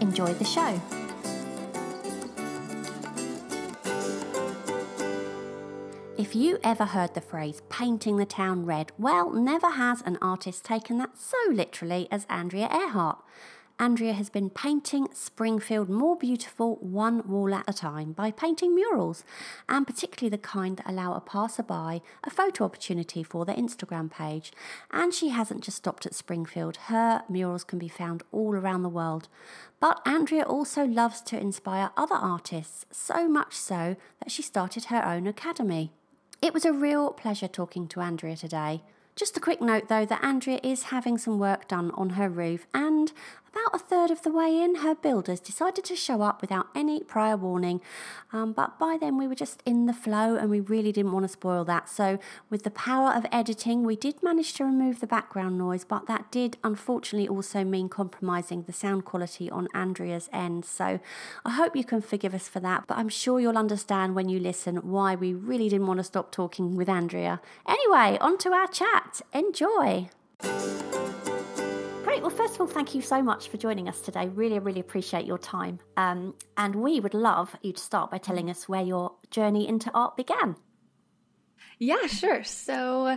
Enjoy the show. If you ever heard the phrase painting the town red, well, never has an artist taken that so literally as Andrea Earhart. Andrea has been painting Springfield more beautiful one wall at a time by painting murals, and particularly the kind that allow a passerby a photo opportunity for their Instagram page. And she hasn't just stopped at Springfield, her murals can be found all around the world. But Andrea also loves to inspire other artists, so much so that she started her own academy. It was a real pleasure talking to Andrea today. Just a quick note though that Andrea is having some work done on her roof, and about a third of the way in, her builders decided to show up without any prior warning. Um, but by then, we were just in the flow and we really didn't want to spoil that. So, with the power of editing, we did manage to remove the background noise, but that did unfortunately also mean compromising the sound quality on Andrea's end. So, I hope you can forgive us for that, but I'm sure you'll understand when you listen why we really didn't want to stop talking with Andrea. Anyway, on to our chat. Enjoy. Great. Well, first of all, thank you so much for joining us today. Really, really appreciate your time. Um, and we would love you to start by telling us where your journey into art began. Yeah, sure. So,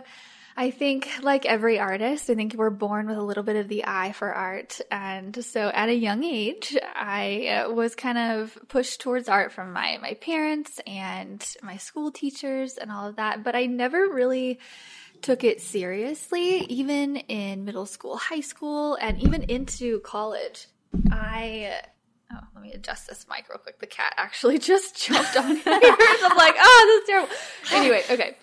I think, like every artist, I think we're born with a little bit of the eye for art. And so at a young age, I uh, was kind of pushed towards art from my, my parents and my school teachers and all of that. But I never really took it seriously, even in middle school, high school, and even into college. I oh, let me adjust this mic real quick. The cat actually just jumped on here. I'm like, oh, this is terrible. Anyway, okay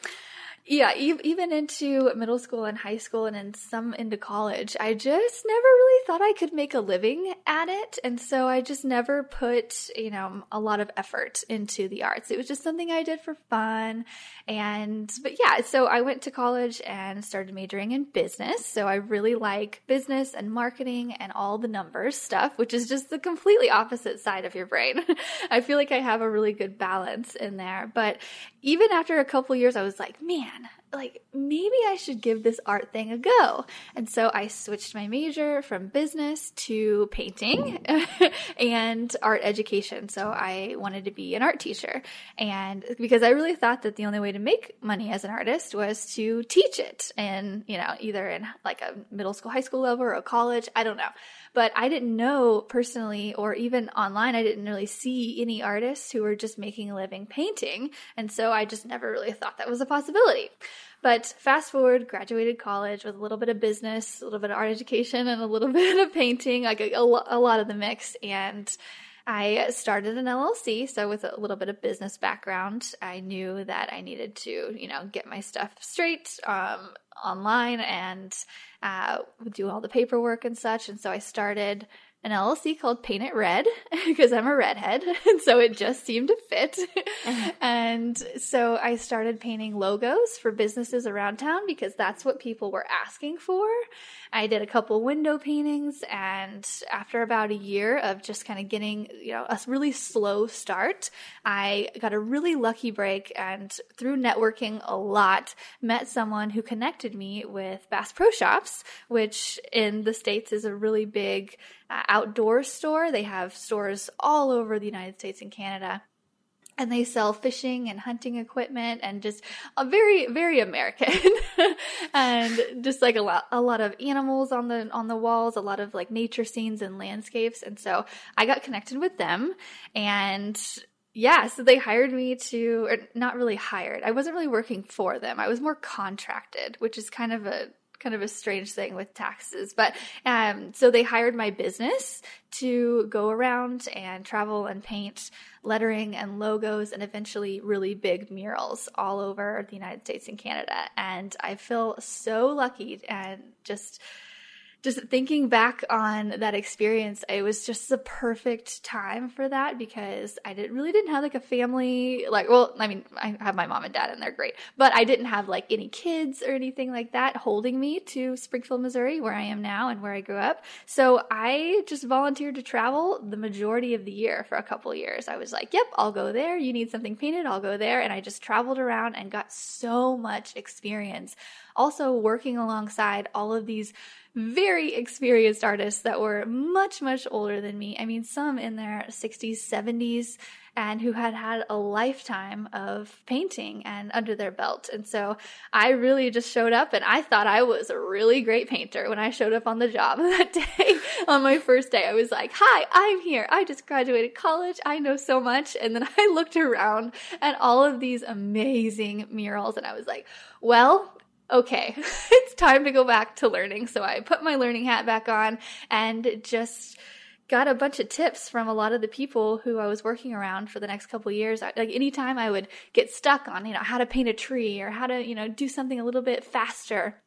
yeah, even into middle school and high school and in some into college, I just never really thought I could make a living at it. And so I just never put, you know, a lot of effort into the arts. It was just something I did for fun. And, but yeah, so I went to college and started majoring in business. So I really like business and marketing and all the numbers stuff, which is just the completely opposite side of your brain. I feel like I have a really good balance in there. But even after a couple years, I was like, man, like maybe I should give this art thing a go. And so I switched my major from business to painting and art education. So I wanted to be an art teacher. And because I really thought that the only way to make money as an artist was to teach it and, you know, either in like a middle school, high school level or a college. I don't know. But I didn't know personally or even online, I didn't really see any artists who were just making a living painting. And so I just never really thought that was a possibility. But fast forward, graduated college with a little bit of business, a little bit of art education, and a little bit of painting, like a, a, lot of the mix. And I started an LLC. So with a little bit of business background, I knew that I needed to, you know, get my stuff straight um, online and uh, do all the paperwork and such. And so I started an LLC called Paint It Red because I'm a redhead. And so it just seemed to fit. Uh-huh. and so I started painting logos for businesses around town because that's what people were asking for. I did a couple window paintings and after about a year of just kind of getting, you know, a really slow start, I got a really lucky break and through networking a lot, met someone who connected me with Bass Pro Shops, which in the States is a really big outdoor store. They have stores all over the United States and Canada. And they sell fishing and hunting equipment and just a very very american. And just like a lot a lot of animals on the on the walls a lot of like nature scenes and landscapes. And so i got connected with them. And yeah so they hired me to or not really hired. I wasn't really working for them. I was more contracted which is kind of a kind of a strange thing with taxes. But um, so they hired my business to go around and travel and paint lettering and logos and eventually really big murals all over the United States and Canada. And I feel so lucky and just just thinking back on that experience, it was just the perfect time for that because I did really didn't have like a family like well, I mean, I have my mom and dad and they're great, but I didn't have like any kids or anything like that holding me to Springfield, Missouri, where I am now and where I grew up. So I just volunteered to travel the majority of the year for a couple years. I was like, "Yep, I'll go there. You need something painted, I'll go there." And I just traveled around and got so much experience also working alongside all of these very experienced artists that were much, much older than me. I mean, some in their 60s, 70s, and who had had a lifetime of painting and under their belt. And so I really just showed up and I thought I was a really great painter when I showed up on the job that day. on my first day, I was like, Hi, I'm here. I just graduated college. I know so much. And then I looked around at all of these amazing murals and I was like, Well, okay, it's time to go back to learning. So I put my learning hat back on and just got a bunch of tips from a lot of the people who I was working around for the next couple years. Like anytime I would get stuck on, you know, how to paint a tree or how to, you know, do something a little bit faster,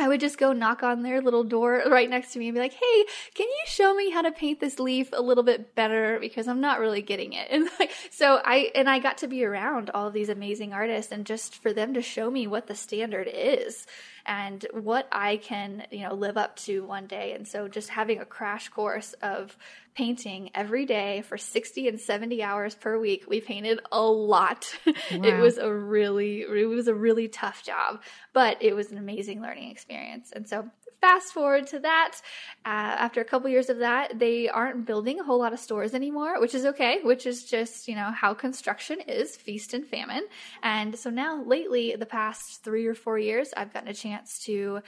I would just go knock on their little door right next to me and be like, "Hey, can you show me how to paint this leaf a little bit better because I'm not really getting it." And like, so I and I got to be around all these amazing artists and just for them to show me what the standard is and what I can, you know, live up to one day. And so just having a crash course of painting every day for 60 and 70 hours per week. We painted a lot. Wow. it was a really, it was a really tough job, but it was an amazing learning experience. And so fast forward to that, uh, after a couple years of that, they aren't building a whole lot of stores anymore, which is okay, which is just, you know, how construction is feast and famine. And so now lately, the past three or four years, I've gotten a chance to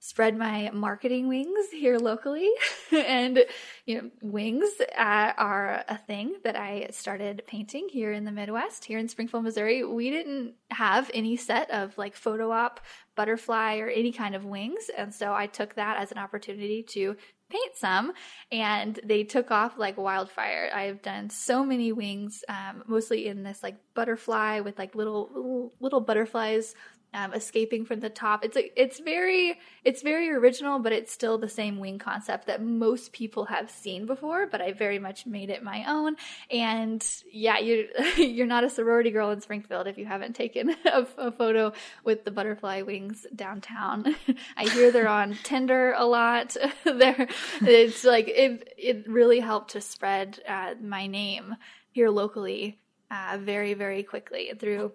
spread my marketing wings here locally. and, you know, wings uh, are a thing that I started painting here in the Midwest, here in Springfield, Missouri. We didn't have any set of like photo op, butterfly, or any kind of wings. And so I took that as an opportunity to paint some and they took off like wildfire i've done so many wings um, mostly in this like butterfly with like little little, little butterflies um, escaping from the top. It's a, it's very it's very original, but it's still the same wing concept that most people have seen before. But I very much made it my own. And yeah, you you're not a sorority girl in Springfield if you haven't taken a, a photo with the butterfly wings downtown. I hear they're on Tinder a lot. there, it's like it it really helped to spread uh, my name here locally uh, very very quickly through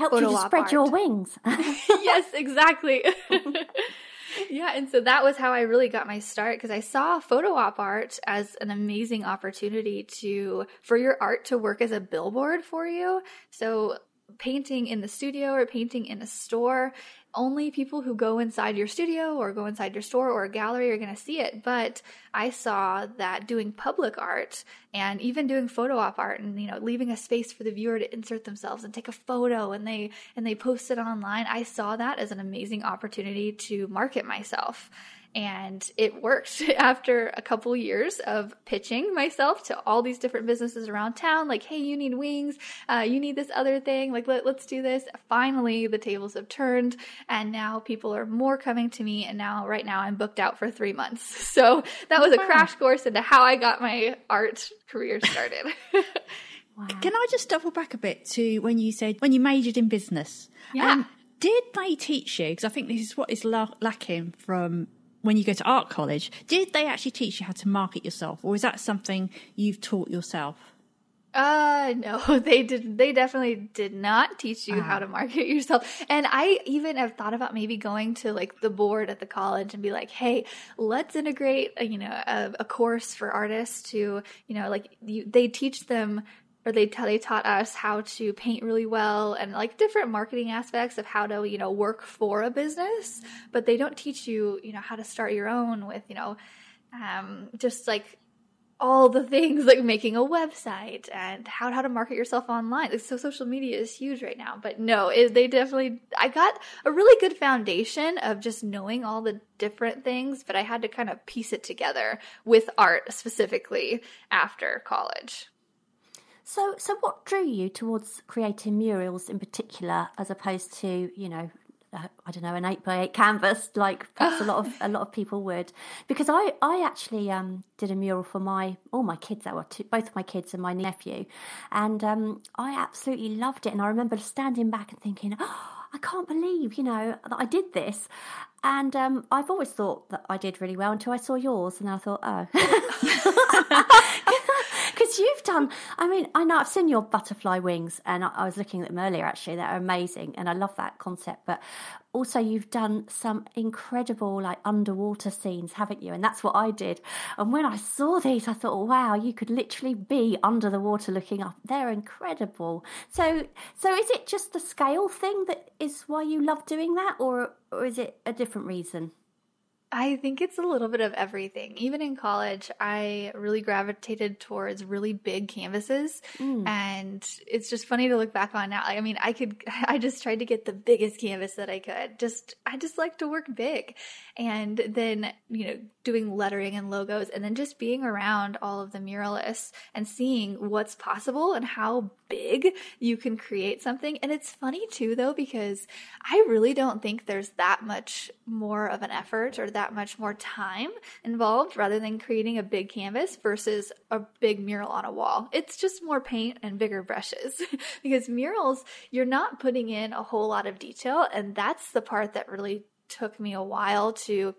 Help you to spread art. your wings. yes, exactly. yeah, and so that was how I really got my start because I saw photo op art as an amazing opportunity to for your art to work as a billboard for you. So painting in the studio or painting in a store only people who go inside your studio or go inside your store or a gallery are going to see it. But I saw that doing public art and even doing photo op art and, you know, leaving a space for the viewer to insert themselves and take a photo and they, and they post it online. I saw that as an amazing opportunity to market myself. And it worked after a couple years of pitching myself to all these different businesses around town. Like, hey, you need wings. Uh, you need this other thing. Like, let, let's do this. Finally, the tables have turned and now people are more coming to me. And now, right now, I'm booked out for three months. So that was a crash course into how I got my art career started. wow. Can I just double back a bit to when you said when you majored in business? Yeah. Um, did they teach you? Because I think this is what is la- lacking from when you go to art college, did they actually teach you how to market yourself, or is that something you've taught yourself? Uh no, they did they definitely did not teach you uh-huh. how to market yourself. And I even have thought about maybe going to like the board at the college and be like, "Hey, let's integrate, a, you know, a, a course for artists to, you know, like you, they teach them or they t- they taught us how to paint really well and like different marketing aspects of how to you know work for a business but they don't teach you you know how to start your own with you know um, just like all the things like making a website and how how to market yourself online. So social media is huge right now. But no, it, they definitely I got a really good foundation of just knowing all the different things, but I had to kind of piece it together with art specifically after college. So, so what drew you towards creating murals in particular, as opposed to you know uh, I don't know an eight by eight canvas like perhaps a lot of a lot of people would? Because I I actually um, did a mural for my all my kids that were two, both my kids and my nephew. And um, I absolutely loved it. And I remember standing back and thinking oh, I can't believe you know that I did this. And um, I've always thought that I did really well until I saw yours. And I thought oh you've done. I mean, I know I've seen your butterfly wings, and I, I, was looking at them earlier. Actually, they're amazing, and I love that concept. But also, you've done some incredible like underwater scenes, haven't you? And that's what I did. And when I saw these, I thought, wow, you could literally be under the water looking up. They're incredible. So, so is it just the scale thing that is why you love doing that, or or is it a different reason? I think it's a little bit of everything. Even in college, I really gravitated towards really big canvases. Mm. And it's just funny to look back on now. I mean, I could, I just tried to get the biggest canvas that I could. Just, I just like to work big. And then, you know, doing lettering and logos and then just being around all of the muralists and seeing what's possible and how big you can create something. And it's funny too, though, because I really don't think there's that much more of an effort or that much more time involved rather than creating a big canvas versus a big mural on a wall. It's just more paint and bigger brushes because murals, you're not putting in a whole lot of detail. And that's the part that really took me a while to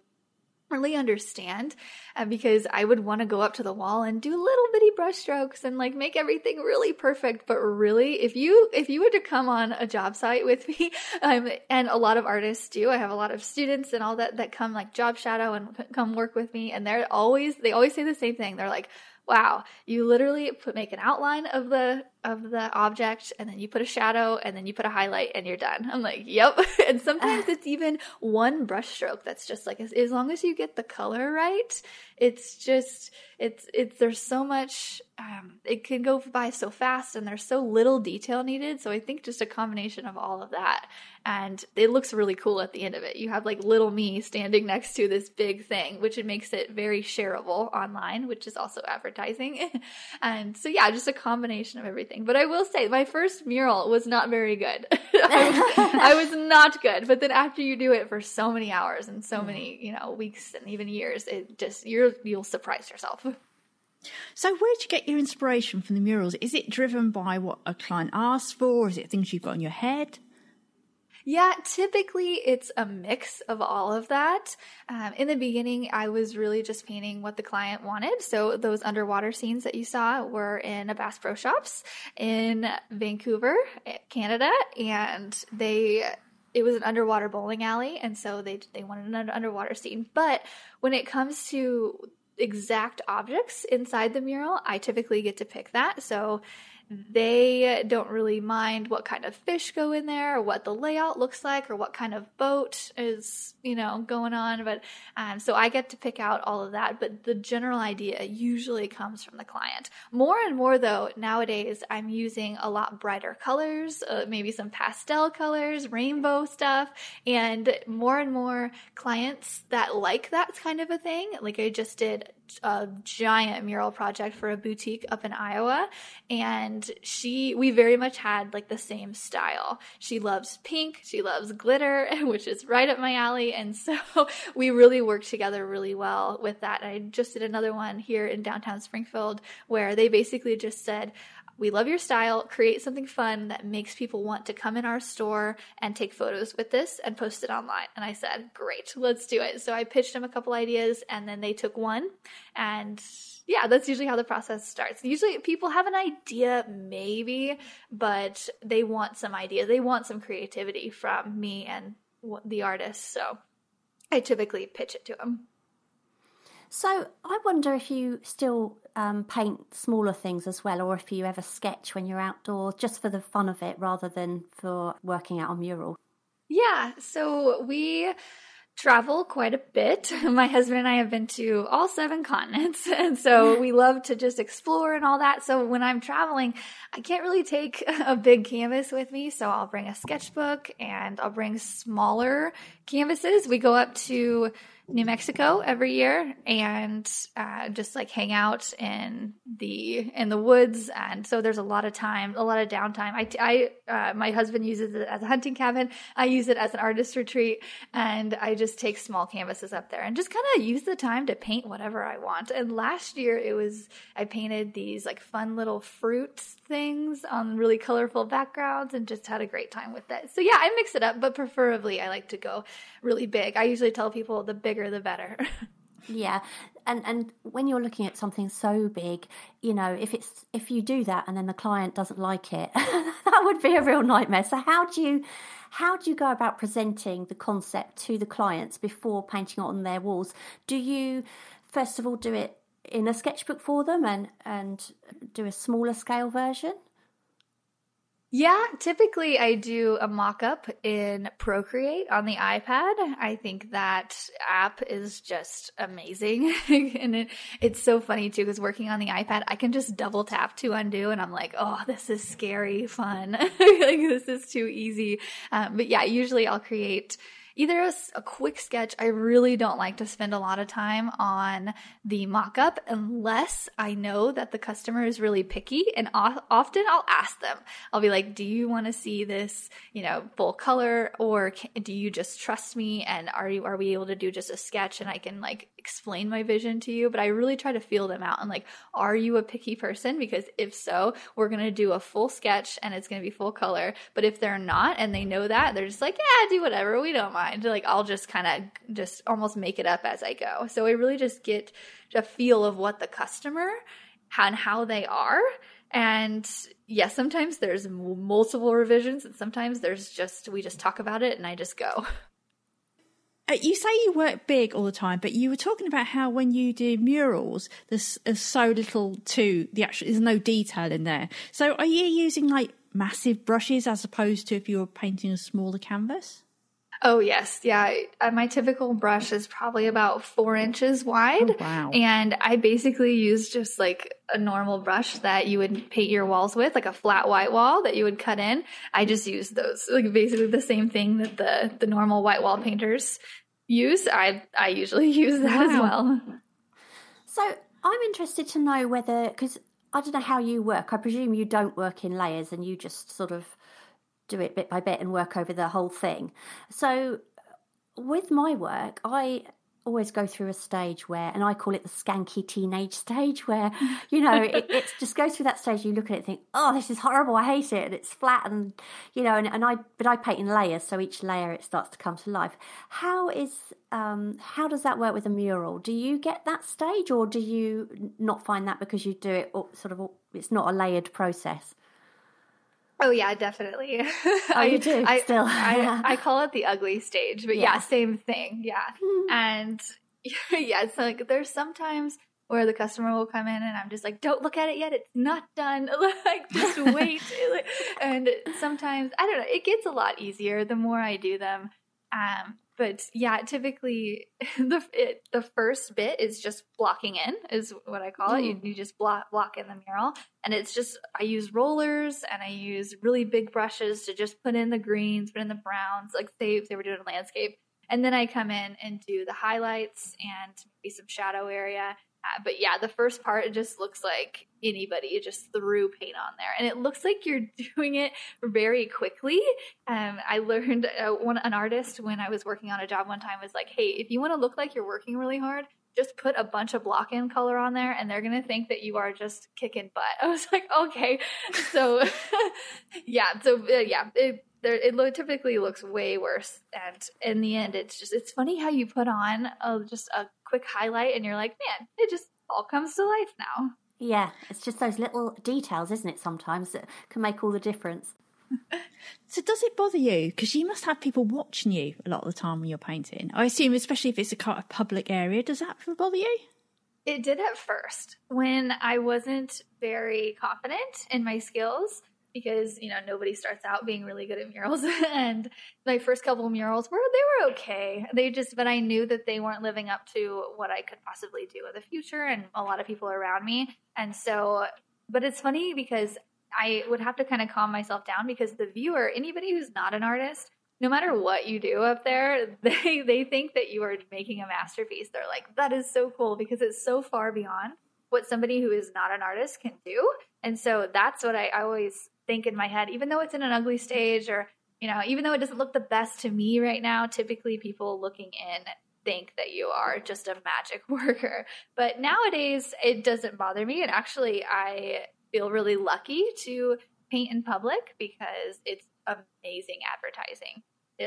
really understand uh, because I would want to go up to the wall and do little bitty brush strokes and like make everything really perfect. But really, if you if you were to come on a job site with me, um, and a lot of artists do, I have a lot of students and all that that come like job shadow and come work with me, and they're always they always say the same thing. They're like, wow, you literally put make an outline of the of the object and then you put a shadow and then you put a highlight and you're done. I'm like, yep. and sometimes it's even one brush stroke that's just like as, as long as you get the color right, it's just it's it's there's so much um, it can go by so fast and there's so little detail needed. So I think just a combination of all of that and it looks really cool at the end of it. You have like little me standing next to this big thing, which it makes it very shareable online, which is also advertising. and so yeah, just a combination of everything. But I will say my first mural was not very good. I, was, I, was, not good. But then after you do it for so many hours and so mm. many, you know, weeks and even years, it just you're you'll surprise yourself. So, where do you get your inspiration from the murals? Is it driven by what a client asks for? Is it things you've got in your head? Yeah, typically it's a mix of all of that. Um, in the beginning, I was really just painting what the client wanted. So those underwater scenes that you saw were in a Bass Pro Shops in Vancouver, Canada, and they it was an underwater bowling alley, and so they they wanted an underwater scene. But when it comes to exact objects inside the mural, I typically get to pick that. So they don't really mind what kind of fish go in there or what the layout looks like or what kind of boat is you know going on but um, so i get to pick out all of that but the general idea usually comes from the client. More and more though nowadays i'm using a lot brighter colors uh, maybe some pastel colors rainbow stuff and more and more clients that like that kind of a thing like i just did a giant mural project for a boutique up in Iowa. And she, we very much had like the same style. She loves pink, she loves glitter, which is right up my alley. And so we really worked together really well with that. I just did another one here in downtown Springfield where they basically just said, we love your style. Create something fun that makes people want to come in our store and take photos with this and post it online. And I said, great, let's do it. So I pitched them a couple ideas and then they took one. And yeah, that's usually how the process starts. Usually people have an idea, maybe, but they want some idea. They want some creativity from me and the artist. So I typically pitch it to them. So I wonder if you still um, paint smaller things as well, or if you ever sketch when you're outdoors, just for the fun of it, rather than for working out a mural. Yeah, so we travel quite a bit. My husband and I have been to all seven continents. And so we love to just explore and all that. So when I'm traveling, I can't really take a big canvas with me. So I'll bring a sketchbook and I'll bring smaller canvases. We go up to New Mexico every year and uh, just like hang out in the in the woods. And so there's a lot of time, a lot of downtime. I, I uh, my husband uses it as a hunting cabin. I use it as an artist retreat, and I just take small canvases up there and just kind of use the time to paint whatever I want. And last year it was I painted these like fun little fruit things on really colorful backgrounds and just had a great time with it. So yeah, I mix it up, but preferably I like to go really big. I usually tell people the bigger the better. yeah. And and when you're looking at something so big, you know, if it's if you do that and then the client doesn't like it, that would be a real nightmare. So how do you how do you go about presenting the concept to the clients before painting it on their walls? Do you first of all do it in a sketchbook for them and and do a smaller scale version? Yeah, typically I do a mock up in Procreate on the iPad. I think that app is just amazing. and it, it's so funny too, because working on the iPad, I can just double tap to undo and I'm like, oh, this is scary fun. like, this is too easy. Um, but yeah, usually I'll create either a, a, quick sketch. I really don't like to spend a lot of time on the mock up unless I know that the customer is really picky. And often I'll ask them, I'll be like, do you want to see this, you know, full color or can, do you just trust me? And are you, are we able to do just a sketch and I can like explain my vision to you? But I really try to feel them out and like, are you a picky person? Because if so, we're going to do a full sketch and it's going to be full color. But if they're not and they know that, they're just like, yeah, do whatever. We don't mind. Like I'll just kind of just almost make it up as I go. So I really just get a feel of what the customer and how they are. And yes, sometimes there's multiple revisions and sometimes there's just, we just talk about it and I just go. Uh, you say you work big all the time, but you were talking about how when you do murals, there's, there's so little to the actual, there's no detail in there. So are you using like massive brushes as opposed to if you were painting a smaller canvas? Oh yes, yeah. my typical brush is probably about four inches wide. Oh, wow! And I basically use just like a normal brush that you would paint your walls with, like a flat white wall that you would cut in. I just use those, like basically the same thing that the the normal white wall painters use. I I usually use that wow. as well. So I'm interested to know whether because I don't know how you work. I presume you don't work in layers and you just sort of do it bit by bit and work over the whole thing. So with my work, I always go through a stage where, and I call it the skanky teenage stage, where you know it, it, just goes through that stage. You look at it, and think, "Oh, this is horrible. I hate it." And it's flat, and you know, and, and I, but I paint in layers, so each layer it starts to come to life. How is, um, how does that work with a mural? Do you get that stage, or do you not find that because you do it sort of? It's not a layered process. Oh yeah, definitely. Oh, you do I, still. I, I, call it the ugly stage, but yeah, yeah same thing. Yeah, hmm. and yeah, it's like there's sometimes where the customer will come in and I'm just like, don't look at it yet. It's not done. like, just wait. and sometimes I don't know. It gets a lot easier the more I do them. Um, but yeah, typically the it, the first bit is just blocking in is what I call it. You, mm. you just block block in the mural, and it's just I use rollers and I use really big brushes to just put in the greens, put in the browns, like say if they were doing a landscape, and then I come in and do the highlights and maybe some shadow area but yeah, the first part it just looks like anybody just threw paint on there, and it looks like you're doing it very quickly. Um, I learned uh, one an artist when I was working on a job one time was like, "Hey, if you want to look like you're working really hard, just put a bunch of block in color on there and they're to think that you are just kicking butt. I was like, okay. So yeah. So uh, yeah, it, there, it typically looks way worse. And in the end, it's just, it's funny how you put on a, just a quick highlight and you're like, man, it just all comes to life now. Yeah, it's just those little details, isn't it, sometimes that can make all the difference. so does it bother you? Because you must have people watching you a lot of the time when you're painting. I assume, especially if it's a kind of public area, does that bother you? It did at first when I wasn't very confident in my skills because you know nobody starts out being really good at murals and my first couple murals were they were okay they just but i knew that they weren't living up to what i could possibly do in the future and a lot of people around me and so but it's funny because i would have to kind of calm myself down because the viewer anybody who's not an artist no matter what you do up there, they they think that you are making a masterpiece. They're like, that is so cool because it's so far beyond what somebody who is not an artist can do. And so that's what I, I always think in my head, even though it's in an ugly stage or you know, even though it doesn't look the best to me right now, typically people looking in think that you are just a magic worker. But nowadays, it doesn't bother me. And actually, I feel really lucky to paint in public because it's amazing advertising.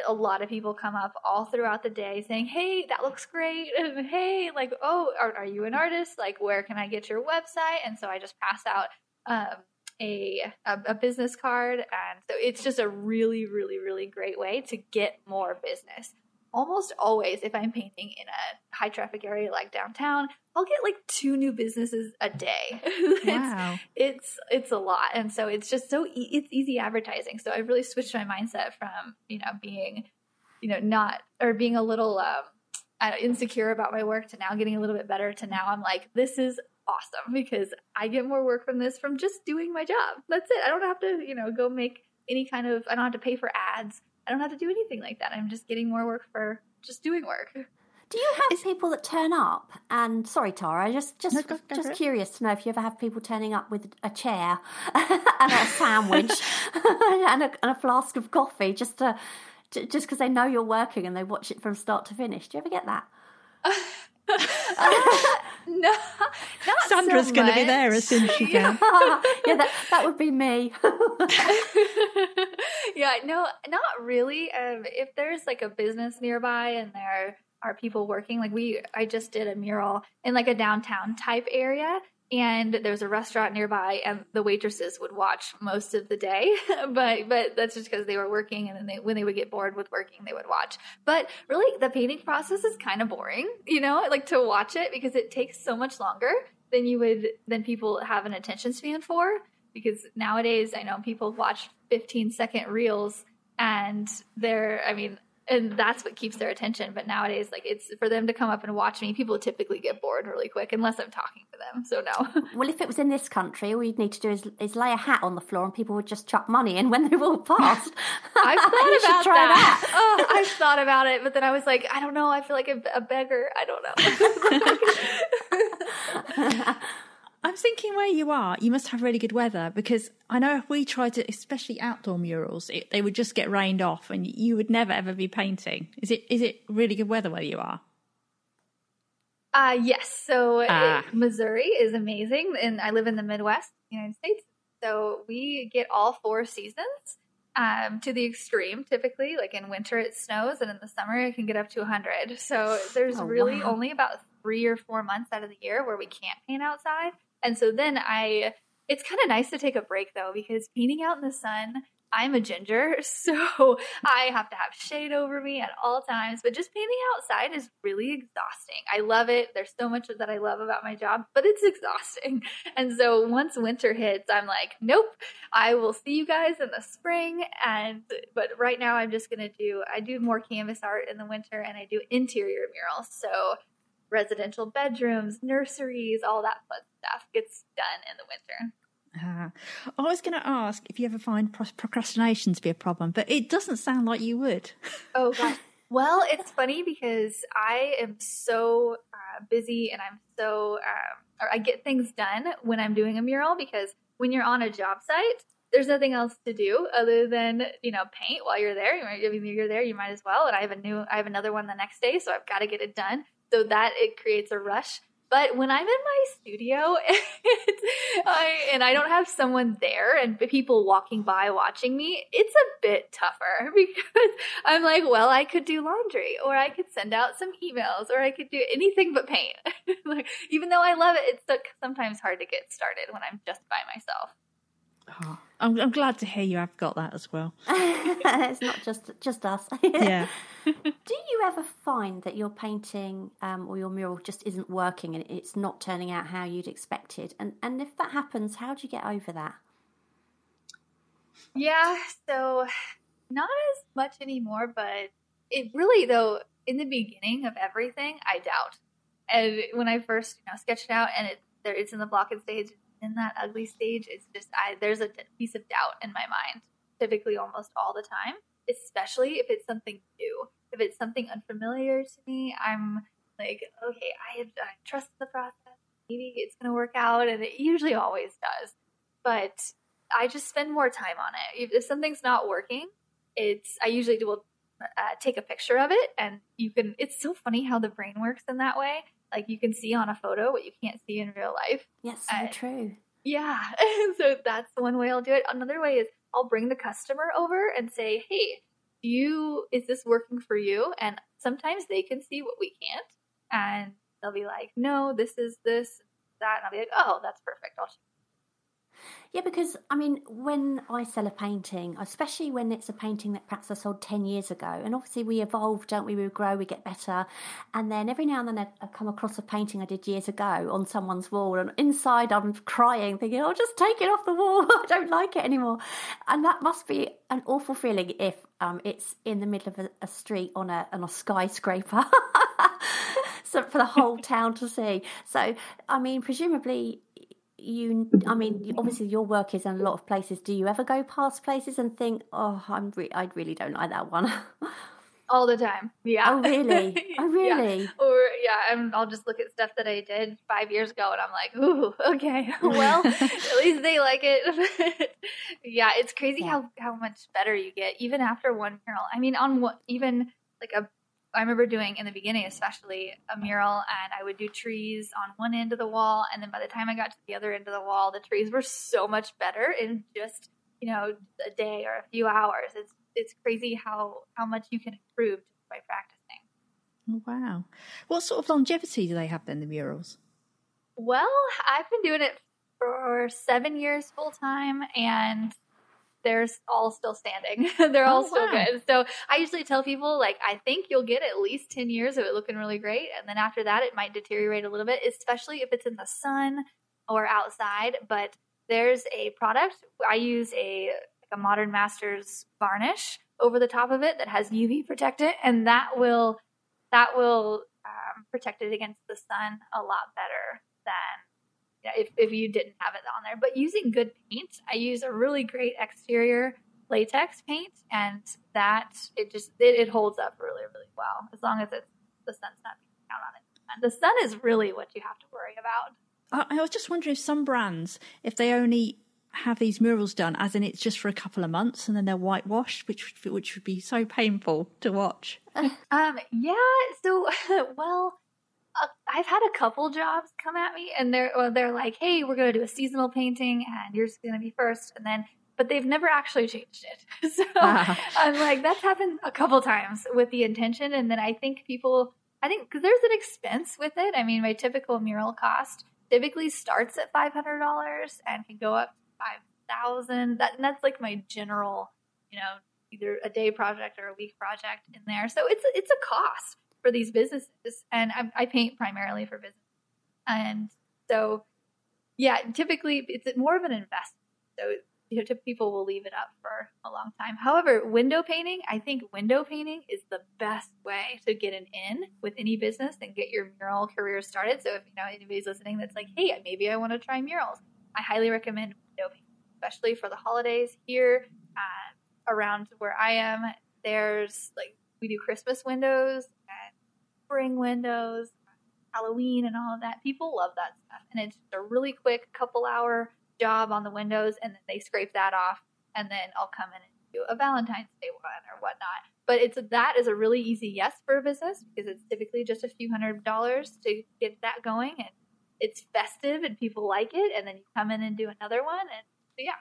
A lot of people come up all throughout the day saying, Hey, that looks great. And hey, like, oh, are, are, you an artist? Like, where can I get your website? And so I just pass out um, a, a, a business card. And so it's just a really, really, really great way to get more business. Almost always, if I'm painting in a high traffic area like downtown, I'll get like two new businesses a day. Wow. it's, it's it's a lot, and so it's just so e- it's easy advertising. So I've really switched my mindset from you know being, you know, not or being a little um, insecure about my work to now getting a little bit better to now I'm like this is awesome because I get more work from this from just doing my job. That's it. I don't have to, you know, go make any kind of, I don't have to pay for ads. I don't have to do anything like that. I'm just getting more work for just doing work. Do you have people that turn up? And sorry, Tara, just just no, just curious to know if you ever have people turning up with a chair and a sandwich and, a, and, a, flask of coffee, just to just because they know you're working and they watch it from start to finish. Do you ever get that? no, Sandra's so going to be there as soon as she can. yeah, yeah that, that would be me. yeah, no, not really. Um, if there's like a business nearby and there are people working, like we, I just did a mural in like a downtown type area, and there was a restaurant nearby and the waitresses would watch most of the day. But but that's just because they were working and then they when they would get bored with working they would watch. But really the painting process is kind of boring you know like to watch it because it takes so much longer than you would than people have an attention span for. Because nowadays i know people watch 15 second reels and they're i mean and that's what keeps their attention. But nowadays, like it's for them to come up and watch me, people typically get bored really quick unless I'm talking to them. So no. well, if it was in this country, all you'd need to do is, is lay a hat on the floor and people would just chuck money in when they walk past. I've thought about that. that. oh, I've thought about it, but then I was like, I don't know. I feel like a, a beggar. I don't know. I'm thinking where you are, you must have really good weather because I know if we tried to, especially outdoor murals, it, they would just get rained off, and you would never ever be painting. Is it? Is it really good weather where you are? Uh yes. So ah. it, Missouri is amazing, and I live in the Midwest, United States. So we get all four seasons um, to the extreme. Typically, like in winter, it snows, and in the summer, it can get up to 100. So there's oh, really wow. only about three or four months out of the year where we can't paint outside. And so then I, it's kind of nice to take a break though, because painting out in the sun, I'm a ginger, so I have to have shade over me at all times. But just painting outside is really exhausting. I love it. There's so much that I love about my job, but it's exhausting. And so once winter hits, I'm like, nope, I will see you guys in the spring. And but right now, I'm just gonna do. I do more canvas art in the winter, and I do interior murals. So residential bedrooms, nurseries, all that fun stuff gets done in the winter. Uh, I was going to ask if you ever find procrastination to be a problem, but it doesn't sound like you would. Oh, gosh. Well, it's funny because I am so uh, busy and I'm so, um, or I get things done when I'm doing a mural because when you're on a job site, there's nothing else to do other than you know paint while you're there. I mean, you're there, you might as well. And I have a new, I have another one the next day, so I've got to get it done so that it creates a rush. But when I'm in my studio I, and I don't have someone there and people walking by watching me, it's a bit tougher because I'm like, well, I could do laundry or I could send out some emails or I could do anything but paint. like, even though I love it, it's sometimes hard to get started when I'm just by myself. Oh, I'm, I'm glad to hear you have got that as well. it's not just just us. yeah. Do you ever find that your painting um, or your mural just isn't working and it's not turning out how you'd expected? And and if that happens, how do you get over that? Yeah, so not as much anymore, but it really though in the beginning of everything, I doubt. And when I first you know sketched out and it there it's in the block and stage in that ugly stage, it's just I there's a piece of doubt in my mind, typically almost all the time. especially if it's something new. If it's something unfamiliar to me, I'm like, okay, I, I trust the process. Maybe it's going to work out, and it usually always does. But I just spend more time on it. If, if something's not working, it's I usually will uh, take a picture of it, and you can. It's so funny how the brain works in that way. Like you can see on a photo what you can't see in real life. Yes, so uh, true. Yeah, so that's one way I'll do it. Another way is I'll bring the customer over and say, "Hey, do you is this working for you?" And sometimes they can see what we can't, and they'll be like, "No, this is this that," and I'll be like, "Oh, that's perfect. I'll yeah, because I mean, when I sell a painting, especially when it's a painting that perhaps I sold 10 years ago, and obviously we evolve, don't we? We grow, we get better. And then every now and then I, come across a painting I did years ago on someone's wall, and inside I'm crying, thinking, oh, just take it off the wall. I don't like it anymore. And that must be an awful feeling if um, it's in the middle of a, a street on a, on a skyscraper. for the whole town to see. So, I mean, presumably you i mean obviously your work is in a lot of places. Do you ever go past places and think oh i'm re- i really don't like that one. All the time. Yeah. Oh really? Oh really? Yeah. or yeah and i'll just look at stuff that i did five years ago and i'm like ooh okay. Well at least they like it. Yeah it's crazy yeah. how how much better you get even after one mural. I mean on what even like a I remember doing in the beginning, especially a mural, and I would do trees on one end of the wall, and then by the time I got to the other end of the wall, the trees were so much better in just you know a day or a few hours. It's it's crazy how how much you can improve just by practicing. Oh, wow! What sort of longevity do they have then the murals? Well, I've been doing it for seven years full time, and they're all still standing. they're all oh, still wow. good. So I usually tell people like I think you'll get at least 10 years of it looking really great and then after that it might deteriorate a little bit, especially if it's in the sun or outside, but there's a product I use a like a Modern Masters varnish over the top of it that has UV protectant and that will that will um, protect it against the sun a lot better if, if you didn't have it on there. But using good paint, I use a really great exterior latex paint, and that it just it, it holds up really really well as long as it's the sun's not beating down on it. And the sun is really what you have to worry about. I, I was just wondering if some brands, if they only have these murals done, as in it's just for a couple of months and then they're whitewashed, which which would be so painful to watch. um, yeah. So, well, Uh, I've had a couple jobs come at me, and they're well, they're like, "Hey, we're going to do a seasonal painting, and you're going to be first. and then but they've never actually changed it. so wow. I'm like, that's happened a couple times with the intention, and then I think people, I think because there's an expense with it. I mean, my typical mural cost typically starts at five hundred dollars and can go up to five thousand. That that's like my general, you know, either a day project or a week project in there. So it's it's a cost for these businesses, and I, I paint primarily for business, and so yeah, typically it's more of an investment. So you know, people will leave it up for a long time. However, window painting, I think window painting is the best way to get an in with any business and get your mural career started. So if you know anybody's listening that's like, hey, maybe I want to try murals, I highly recommend window painting, especially for the holidays here uh, around where I am. There's like we do Christmas windows spring windows, Halloween, and all of that. People love that stuff. And it's just a really quick couple hour job on the windows, and then they scrape that off, and then I'll come in and do a Valentine's Day one or whatnot. But it's that is a really easy yes for a business because it's typically just a few hundred dollars to get that going, and it's festive and people like it. And then you come in and do another one, and so yeah,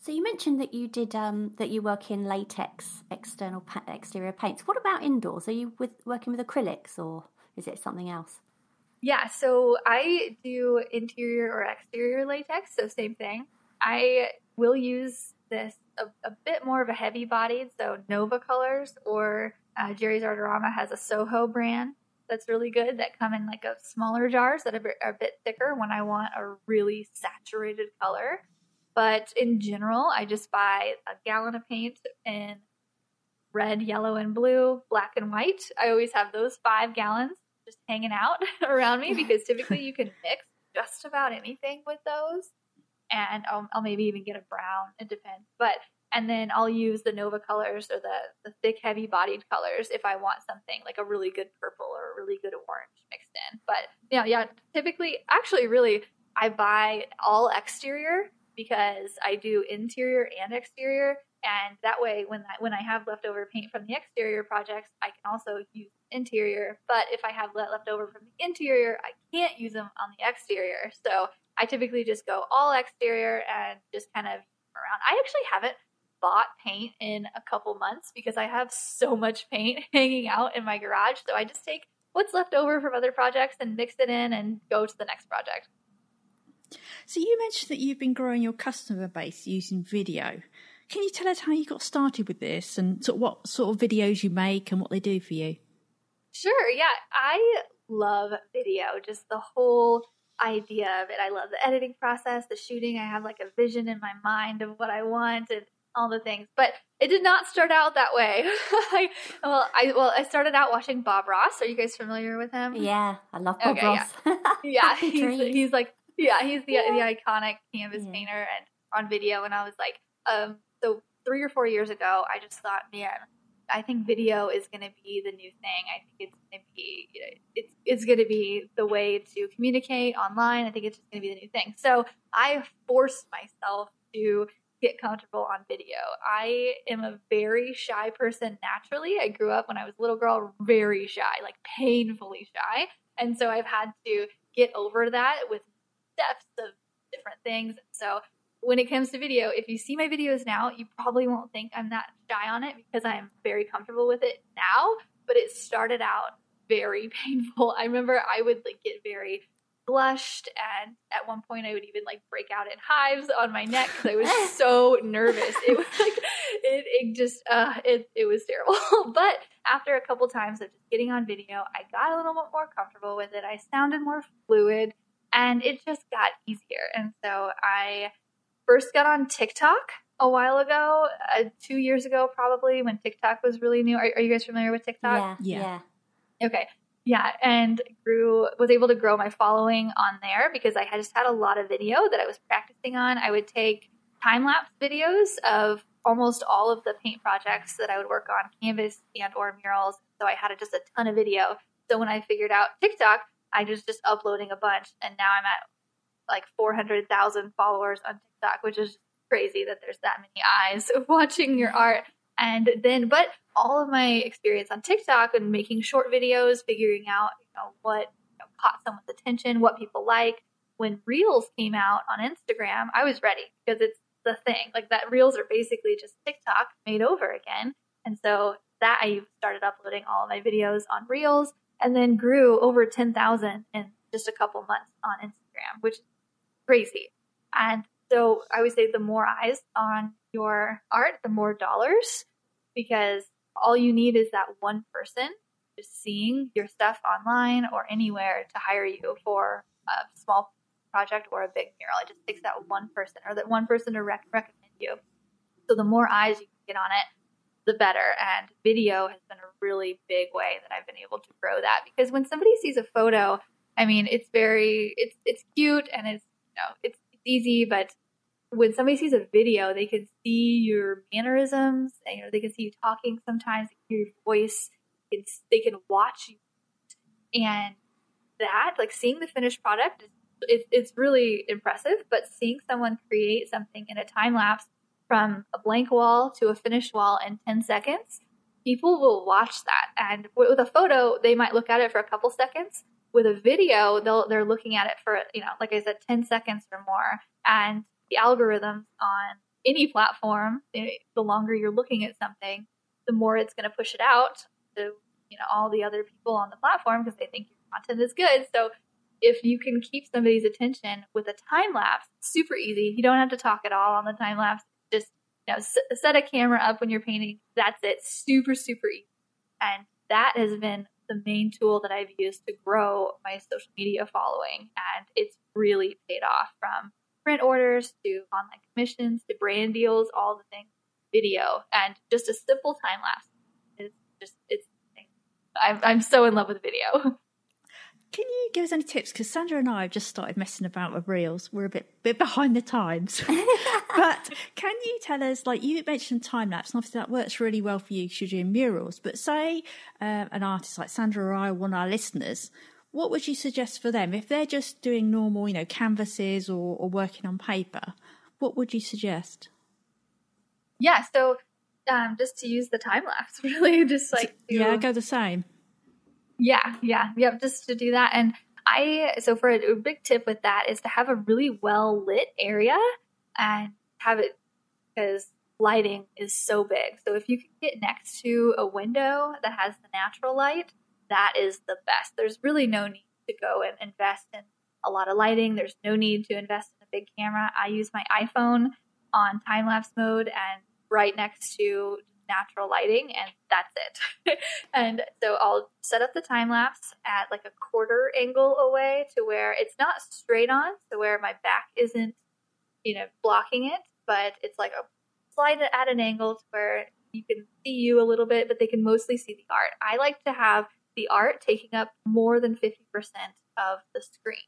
so you mentioned that you did um, that you work in latex external pa- exterior paints. What about indoors? Are you with working with acrylics or is it something else? Yeah, so I do interior or exterior latex, so same thing. I will use this a, a bit more of a heavy bodied, so Nova Colors or uh, Jerry's Artorama has a Soho brand that's really good that come in like a smaller jars that are, are a bit thicker when I want a really saturated color. But in general, I just buy a gallon of paint in red, yellow, and blue, black and white. I always have those five gallons just hanging out around me because typically you can mix just about anything with those. And I'll, I'll maybe even get a brown. It depends. But and then I'll use the Nova colors or the, the thick, heavy bodied colors if I want something like a really good purple or a really good orange mixed in. But yeah, yeah, typically, actually, really, I buy all exterior because I do interior and exterior. And that way, when I, when I have leftover paint from the exterior projects, I can also use interior. But if I have left over from the interior, I can't use them on the exterior. So I typically just go all exterior and just kind of around. I actually haven't bought paint in a couple months because I have so much paint hanging out in my garage. So I just take what's left over from other projects and mix it in and go to the next project. So you mentioned that you've been growing your customer base using video. Can you tell us how you got started with this and sort of what sort of videos you make and what they do for you? Sure, yeah. I love video, just the whole idea of it. I love the editing process, the shooting. I have like a vision in my mind of what I want and all the things. But it did not start out that way. I, well, I well, I started out watching Bob Ross. Are you guys familiar with him? Yeah, I love Bob okay, Ross. Yeah, yeah he's, he's like yeah, he's the yeah. the iconic canvas yeah. painter and on video. And I was like, um, so three or four years ago, I just thought, man, I think video is going to be the new thing. I think it's going to be you know, it's it's going to be the way to communicate online. I think it's just going to be the new thing. So I forced myself to get comfortable on video. I am a very shy person naturally. I grew up when I was a little girl very shy, like painfully shy. And so I've had to get over that with steps of different things. So when it comes to video, if you see my videos now, you probably won't think I'm that shy on it because I'm very comfortable with it now, but it started out very painful. I remember I would like get very blushed and at one point I would even like break out in hives on my neck because I was so nervous. It was like it, it just uh it it was terrible. but after a couple times of just getting on video, I got a little bit more comfortable with it. I sounded more fluid and it just got easier. And so I first got on TikTok a while ago, uh, two years ago probably when TikTok was really new. Are, are you guys familiar with TikTok? Yeah, yeah. yeah. Okay. Yeah, and grew was able to grow my following on there because I had just had a lot of video that I was practicing on. I would take time lapse videos of almost all of the paint projects that I would work on, canvas and or murals. So I had just a ton of video. So when I figured out TikTok, I was just uploading a bunch, and now I'm at like 400,000 followers on TikTok, which is crazy that there's that many eyes watching your art. And then, but all of my experience on TikTok and making short videos, figuring out you know what you know, caught someone's attention, what people like. When Reels came out on Instagram, I was ready because it's the thing. Like that Reels are basically just TikTok made over again. And so that I started uploading all of my videos on Reels and then grew over 10,000 in just a couple months on Instagram, which is crazy. And so I would say the more eyes on your art, the more dollars, because all you need is that one person just seeing your stuff online or anywhere to hire you for a small project or a big mural. It just takes that one person or that one person to rec- recommend you. So the more eyes you can get on it, the better. And video has been a really big way that I've been able to grow that because when somebody sees a photo, I mean, it's very, it's it's cute and it's you know it's, it's easy, but when somebody sees a video, they can see your mannerisms. And, you know, they can see you talking. Sometimes hear your voice. They can watch you, and that like seeing the finished product it, it's really impressive. But seeing someone create something in a time lapse from a blank wall to a finished wall in 10 seconds, people will watch that. And with a photo, they might look at it for a couple seconds. With a video, they'll, they're looking at it for, you know, like I said, 10 seconds or more. And the algorithms on any platform, eh, the longer you're looking at something, the more it's going to push it out to, you know, all the other people on the platform because they think your content is good. So if you can keep somebody's attention with a time lapse, super easy. You don't have to talk at all on the time lapse just you know set a camera up when you're painting. That's it. Super super easy. And that has been the main tool that I've used to grow my social media following, and it's really paid off from print orders to online commissions to brand deals, all the things, video, and just a simple time lapse is just it's. I'm I'm so in love with video. Can you give us any tips? Because Sandra and I have just started messing about with reels. We're a bit bit behind the times. but can you tell us, like you mentioned time lapse, and obviously that works really well for you because you're doing murals. But say um, an artist like Sandra or I, one of our listeners, what would you suggest for them if they're just doing normal, you know, canvases or, or working on paper? What would you suggest? Yeah, so um, just to use the time lapse, really, just like to, yeah, go the same. Yeah, yeah, yep, just to do that. And I, so for a, a big tip with that is to have a really well lit area and have it because lighting is so big. So if you can get next to a window that has the natural light, that is the best. There's really no need to go and invest in a lot of lighting. There's no need to invest in a big camera. I use my iPhone on time lapse mode and right next to natural lighting and that's it. and so I'll set up the time lapse at like a quarter angle away to where it's not straight on, so where my back isn't, you know, blocking it, but it's like a slide at an angle to where you can see you a little bit, but they can mostly see the art. I like to have the art taking up more than 50% of the screen.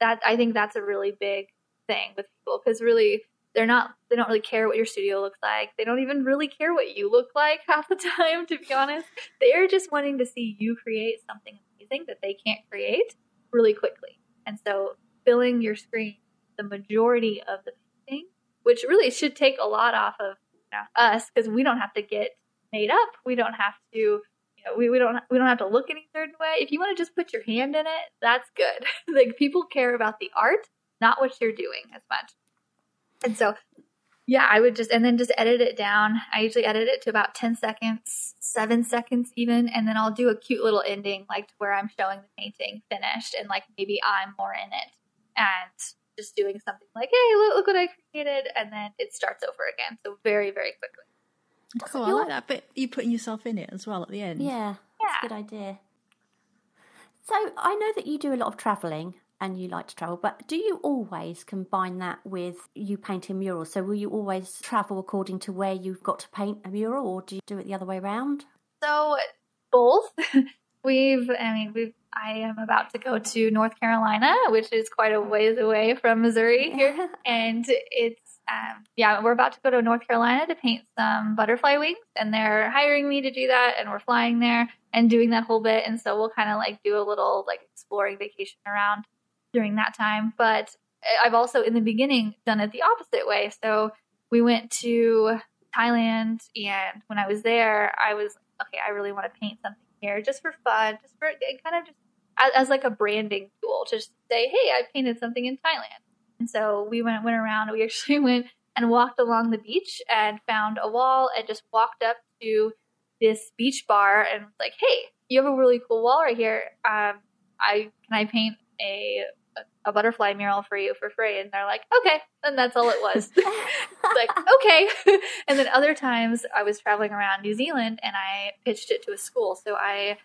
That I think that's a really big thing with people because really they're not they don't really care what your studio looks like they don't even really care what you look like half the time to be honest they're just wanting to see you create something amazing that they can't create really quickly and so filling your screen the majority of the painting which really should take a lot off of you know, us because we don't have to get made up we don't have to you know, we, we don't we don't have to look any certain way. If you want to just put your hand in it, that's good. like people care about the art, not what you're doing as much. And so, yeah, I would just, and then just edit it down. I usually edit it to about 10 seconds, seven seconds even. And then I'll do a cute little ending, like to where I'm showing the painting finished and like maybe I'm more in it and just doing something like, hey, look, look what I created. And then it starts over again. So very, very quickly. Cool. I like that. But you putting yourself in it as well at the end. Yeah. That's yeah. a good idea. So I know that you do a lot of traveling and you like to travel, but do you always combine that with you painting murals? So will you always travel according to where you've got to paint a mural, or do you do it the other way around? So both. we've, I mean, we've. I am about to go to North Carolina, which is quite a ways away from Missouri here, and it's um, yeah, we're about to go to North Carolina to paint some butterfly wings, and they're hiring me to do that, and we're flying there and doing that whole bit, and so we'll kind of like do a little like exploring vacation around during that time. But I've also in the beginning done it the opposite way. So we went to Thailand, and when I was there, I was okay. I really want to paint something here, just for fun, just for kind of just as, as like a branding tool, to say, "Hey, I painted something in Thailand." And so we went went around. We actually went and walked along the beach and found a wall and just walked up to this beach bar and was like, "Hey, you have a really cool wall right here. Um, I can I paint a a butterfly mural for you for free. And they're like, okay. And that's all it was. like, okay. and then other times I was traveling around New Zealand and I pitched it to a school. So I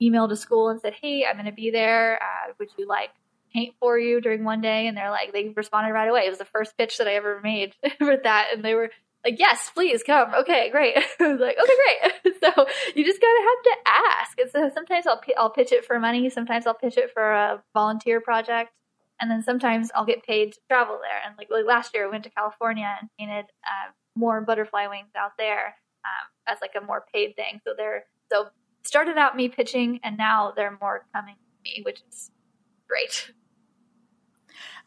emailed a school and said, hey, I'm going to be there. Uh, would you like paint for you during one day? And they're like, they responded right away. It was the first pitch that I ever made for that. And they were like, yes, please come. Okay, great. I was like, okay, great. so you just gotta have to ask. And so sometimes I'll I'll pitch it for money. Sometimes I'll pitch it for a volunteer project and then sometimes I'll get paid to travel there. And like, like last year, I went to California and painted uh, more butterfly wings out there um, as like a more paid thing. So they're so started out me pitching, and now they're more coming to me, which is great.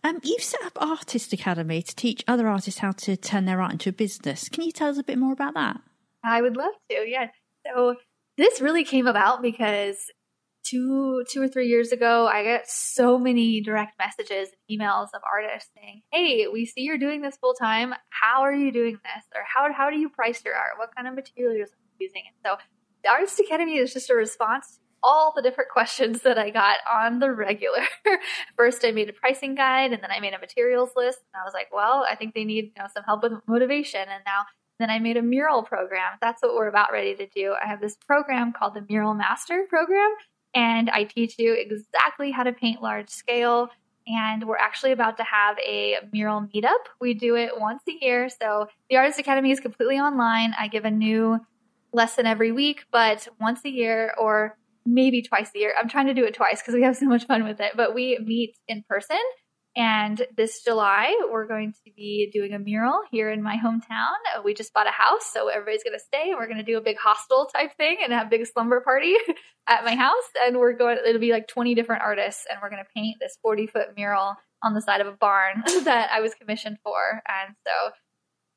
Um, you've set up Artist Academy to teach other artists how to turn their art into a business. Can you tell us a bit more about that? I would love to. Yeah. So this really came about because two two or three years ago i got so many direct messages and emails of artists saying hey we see you're doing this full time how are you doing this or how, how do you price your art what kind of materials are you using and so the artist academy is just a response to all the different questions that i got on the regular first i made a pricing guide and then i made a materials list and i was like well i think they need you know some help with motivation and now then I made a mural program. That's what we're about ready to do. I have this program called the Mural Master Program, and I teach you exactly how to paint large scale. And we're actually about to have a mural meetup. We do it once a year. So the Artist Academy is completely online. I give a new lesson every week, but once a year, or maybe twice a year. I'm trying to do it twice because we have so much fun with it. But we meet in person. And this July, we're going to be doing a mural here in my hometown. We just bought a house, so everybody's going to stay. We're going to do a big hostel type thing and have a big slumber party at my house. And we're going, it'll be like 20 different artists, and we're going to paint this 40 foot mural on the side of a barn that I was commissioned for. And so,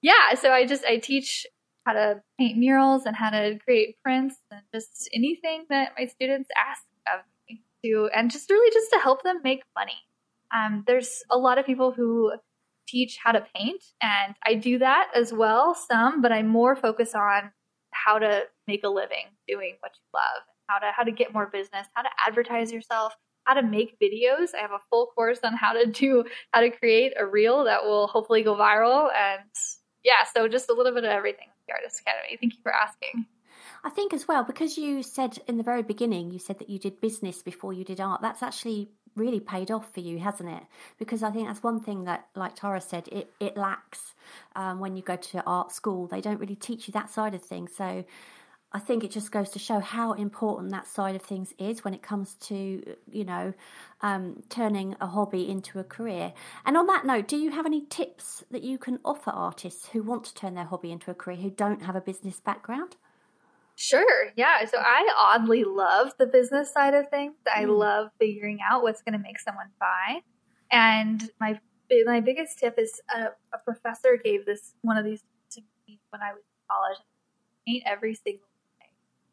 yeah, so I just, I teach how to paint murals and how to create prints and just anything that my students ask of me to, and just really just to help them make money. Um, there's a lot of people who teach how to paint, and I do that as well, some, but I more focus on how to make a living doing what you love, how to how to get more business, how to advertise yourself, how to make videos. I have a full course on how to do how to create a reel that will hopefully go viral and yeah, so just a little bit of everything the Artist Academy. Thank you for asking. I think as well, because you said in the very beginning, you said that you did business before you did art. That's actually really paid off for you, hasn't it? Because I think that's one thing that, like Tara said, it, it lacks um, when you go to art school. They don't really teach you that side of things. So I think it just goes to show how important that side of things is when it comes to, you know, um, turning a hobby into a career. And on that note, do you have any tips that you can offer artists who want to turn their hobby into a career who don't have a business background? Sure. Yeah. So I oddly love the business side of things. I mm. love figuring out what's going to make someone buy. And my my biggest tip is a, a professor gave this one of these to me when I was in college. Paint every single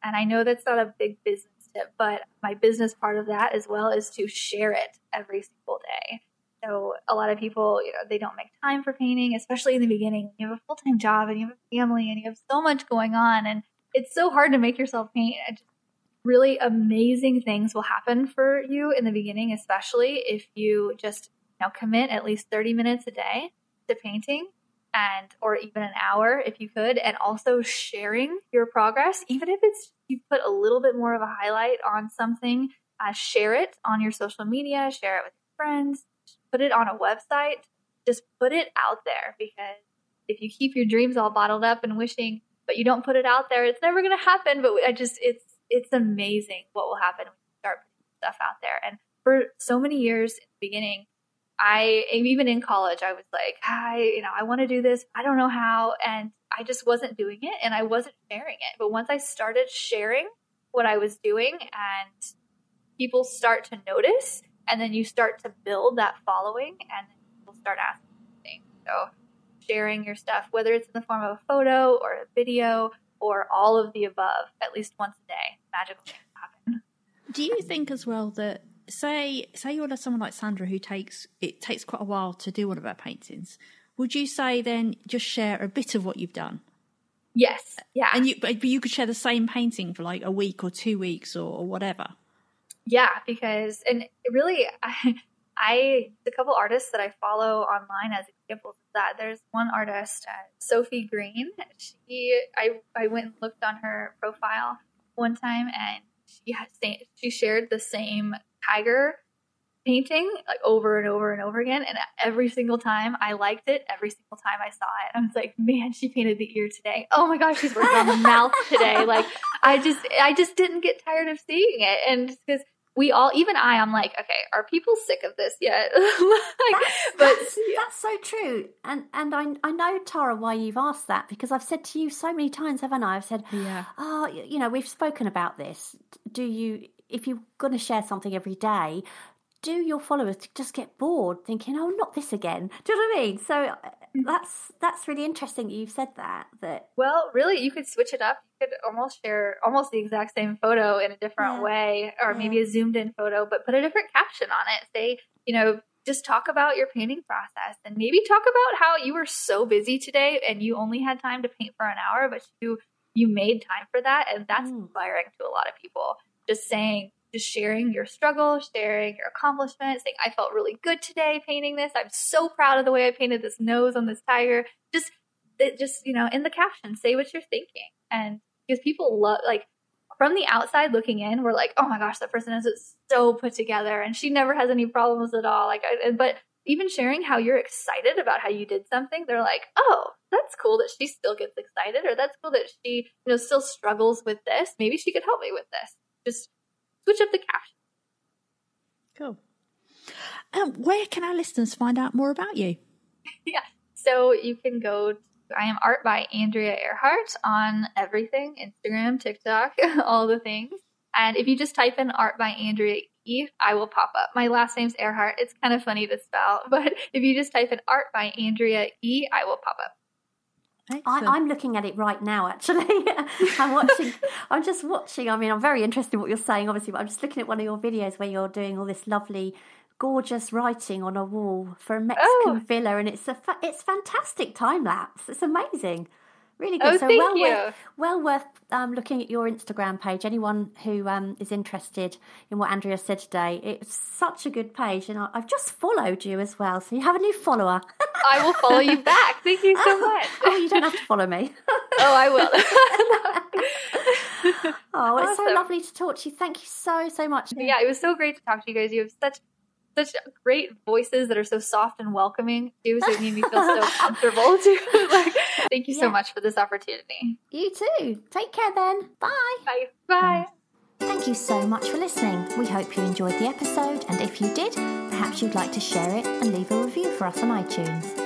and I know that's not a big business tip, but my business part of that as well is to share it every single day. So a lot of people, you know, they don't make time for painting, especially in the beginning. You have a full time job and you have a family and you have so much going on, and it's so hard to make yourself paint. Just really amazing things will happen for you in the beginning, especially if you just you know commit at least thirty minutes a day to painting and or even an hour if you could and also sharing your progress even if it's you put a little bit more of a highlight on something uh, share it on your social media share it with your friends put it on a website just put it out there because if you keep your dreams all bottled up and wishing but you don't put it out there it's never going to happen but i just it's it's amazing what will happen when you start putting stuff out there. And for so many years in the beginning I even in college, I was like, I, you know, I want to do this. I don't know how. And I just wasn't doing it and I wasn't sharing it. But once I started sharing what I was doing and people start to notice, and then you start to build that following, and people start asking things. So sharing your stuff, whether it's in the form of a photo or a video or all of the above, at least once a day, magical things happen. Do you think as well that say say you're someone like Sandra who takes it takes quite a while to do one of her paintings. Would you say then just share a bit of what you've done? Yes. Yeah. And you but you could share the same painting for like a week or two weeks or, or whatever. Yeah, because and really I I a couple artists that I follow online as examples of that. There's one artist, uh, Sophie Green. She I I went and looked on her profile one time and she has she shared the same tiger painting like over and over and over again and every single time i liked it every single time i saw it i was like man she painted the ear today. Oh my gosh she's working on the mouth today. Like i just i just didn't get tired of seeing it and because we all even i i'm like okay are people sick of this yet? Like, that's, but that's, that's, so true and and I, I know tara why you've asked that because i've said to you so many times haven't i? I've said yeah. Oh you know we've spoken about this. Do you if you're going to share something every day, do your followers just get bored thinking, "Oh, not this again"? Do you know what I mean? So uh, mm. that's that's really interesting that you've said that. That well, really, you could switch it up. You could almost share almost the exact same photo in a different yeah. way, or yeah. maybe a zoomed in photo, but put a different caption on it. Say, you know, just talk about your painting process, and maybe talk about how you were so busy today and you only had time to paint for an hour, but you you made time for that, and that's mm. inspiring to a lot of people just saying, just sharing your struggle, sharing your accomplishments, saying, I felt really good today painting this. I'm so proud of the way I painted this nose on this tiger. Just, just, you know, in the caption, say what you're thinking. And because people love, like, from the outside looking in, we're like, oh my gosh, that person is so put together and she never has any problems at all. Like, I, but even sharing how you're excited about how you did something, they're like, oh, that's cool that she still gets excited, or that's cool that she, you know, still struggles with this. Maybe she could help me with this just switch up the caption. Cool. Um, where can our listeners find out more about you? yeah. So you can go. To, I am art by Andrea Earhart on everything Instagram, TikTok, all the things. And if you just type in art by Andrea E, I will pop up. My last name's Earhart. It's kind of funny to spell, but if you just type in art by Andrea E, I will pop up. I, am looking at it right now. Actually, I'm watching. I'm just watching. I mean, I'm very interested in what you're saying, obviously, but I'm just looking at one of your videos where you're doing all this lovely, gorgeous writing on a wall for a Mexican Oh. villa, and it's a fa- it's fantastic time lapse. It's amazing, really Oh, good. so thank well you. worth well worth um, looking at your Instagram page. Anyone who um, is interested in what Andrea said today, it's such a good page, and I, I've just followed you as well, so you have a new follower. I will follow you back. Thank you so much. oh, you don't have to follow me. Oh, I will. Oh, well, it's so lovely to talk to you. Thank you so, so much. yeah, it was so great to talk to you guys. You have such such great voices that are so soft and welcoming too. So it made me feel so comfortable too. like, thank you so much for this opportunity. You too. Take care then. Bye. Bye. Bye. Thank you so much for listening. We hope you enjoyed the episode, and if you did, perhaps you'd like to share it and leave a review for us on iTunes.